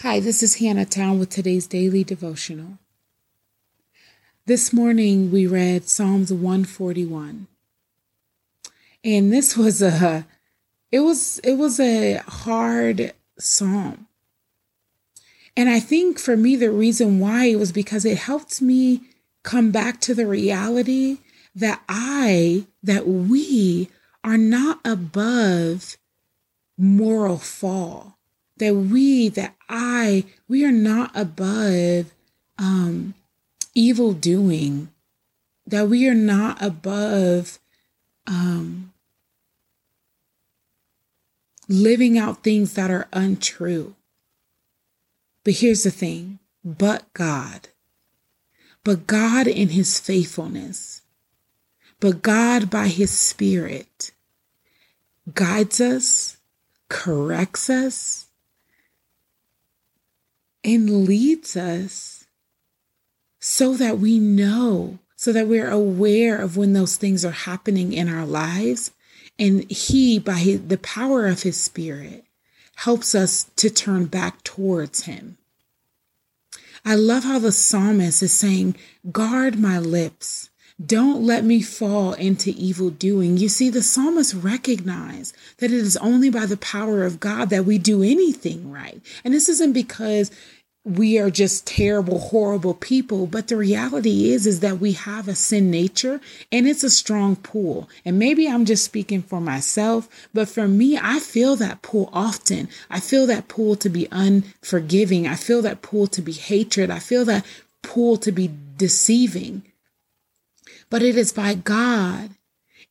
Hi, this is Hannah Town with today's daily devotional. This morning we read Psalms 141. And this was a it was it was a hard psalm. And I think for me the reason why was because it helped me come back to the reality that I that we are not above moral fall that we, that I, we are not above um, evil doing, that we are not above um, living out things that are untrue. But here's the thing but God, but God in his faithfulness, but God by his spirit guides us, corrects us, and leads us so that we know, so that we're aware of when those things are happening in our lives. And He, by his, the power of His Spirit, helps us to turn back towards Him. I love how the psalmist is saying, Guard my lips. Don't let me fall into evil doing. You see, the psalmist recognized that it is only by the power of God that we do anything right. And this isn't because we are just terrible horrible people but the reality is is that we have a sin nature and it's a strong pull. And maybe i'm just speaking for myself but for me i feel that pull often. I feel that pull to be unforgiving. I feel that pull to be hatred. I feel that pull to be deceiving. But it is by god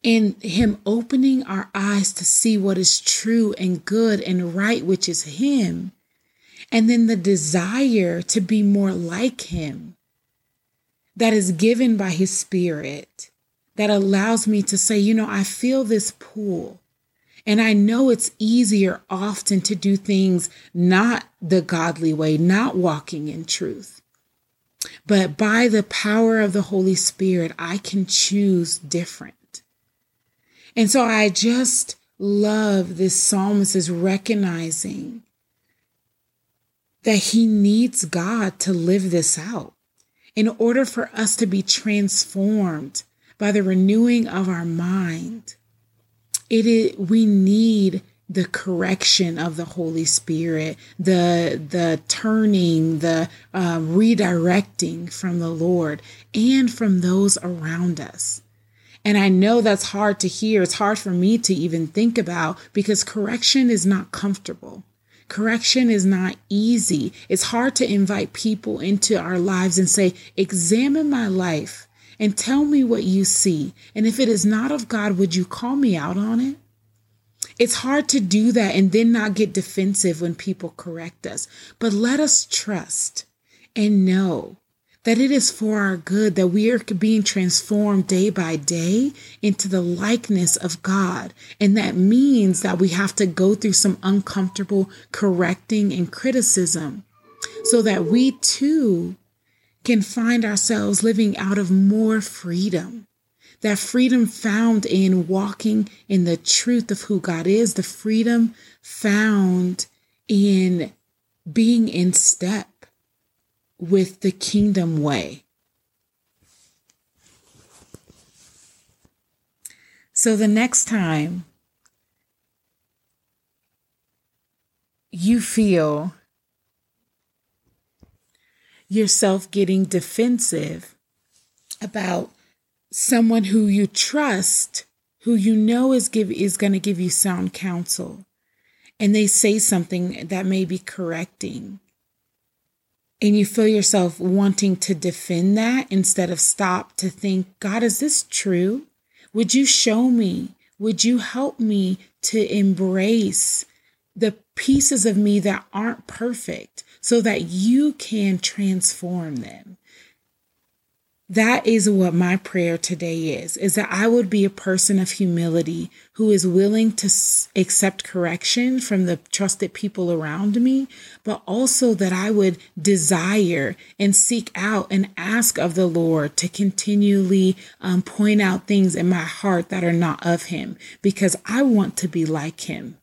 in him opening our eyes to see what is true and good and right which is him and then the desire to be more like Him that is given by His Spirit that allows me to say, you know, I feel this pull. And I know it's easier often to do things not the godly way, not walking in truth. But by the power of the Holy Spirit, I can choose different. And so I just love this psalmist is recognizing that he needs God to live this out. In order for us to be transformed by the renewing of our mind, it is, we need the correction of the Holy Spirit, the the turning, the uh, redirecting from the Lord and from those around us. And I know that's hard to hear. It's hard for me to even think about because correction is not comfortable. Correction is not easy. It's hard to invite people into our lives and say, examine my life and tell me what you see. And if it is not of God, would you call me out on it? It's hard to do that and then not get defensive when people correct us. But let us trust and know that it is for our good that we are being transformed day by day into the likeness of God. And that means that we have to go through some uncomfortable correcting and criticism so that we too can find ourselves living out of more freedom. That freedom found in walking in the truth of who God is, the freedom found in being in step with the kingdom way. So the next time you feel yourself getting defensive about someone who you trust, who you know is give is going to give you sound counsel, and they say something that may be correcting and you feel yourself wanting to defend that instead of stop to think, God, is this true? Would you show me? Would you help me to embrace the pieces of me that aren't perfect so that you can transform them? That is what my prayer today is, is that I would be a person of humility who is willing to accept correction from the trusted people around me, but also that I would desire and seek out and ask of the Lord to continually um, point out things in my heart that are not of him because I want to be like him.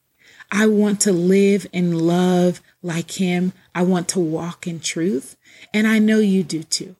I want to live and love like Him. I want to walk in truth. And I know you do too.